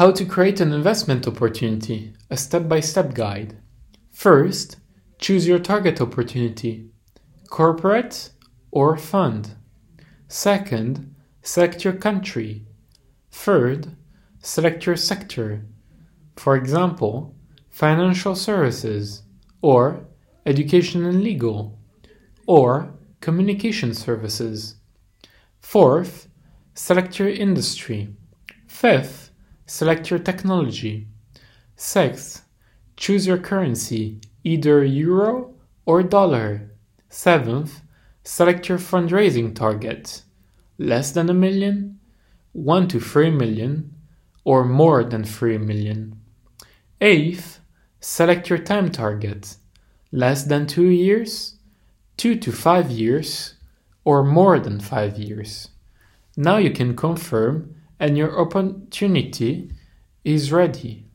How to create an investment opportunity, a step by step guide. First, choose your target opportunity corporate or fund. Second, select your country. Third, select your sector. For example, financial services, or education and legal, or communication services. Fourth, select your industry. Fifth, select your technology. Sixth, choose your currency, either euro or dollar. Seventh, select your fundraising target less than a million, 1 to 3 million, or more than 3 million. Eighth, select your time target less than 2 years, 2 to 5 years, or more than 5 years. Now you can confirm and your opportunity is ready.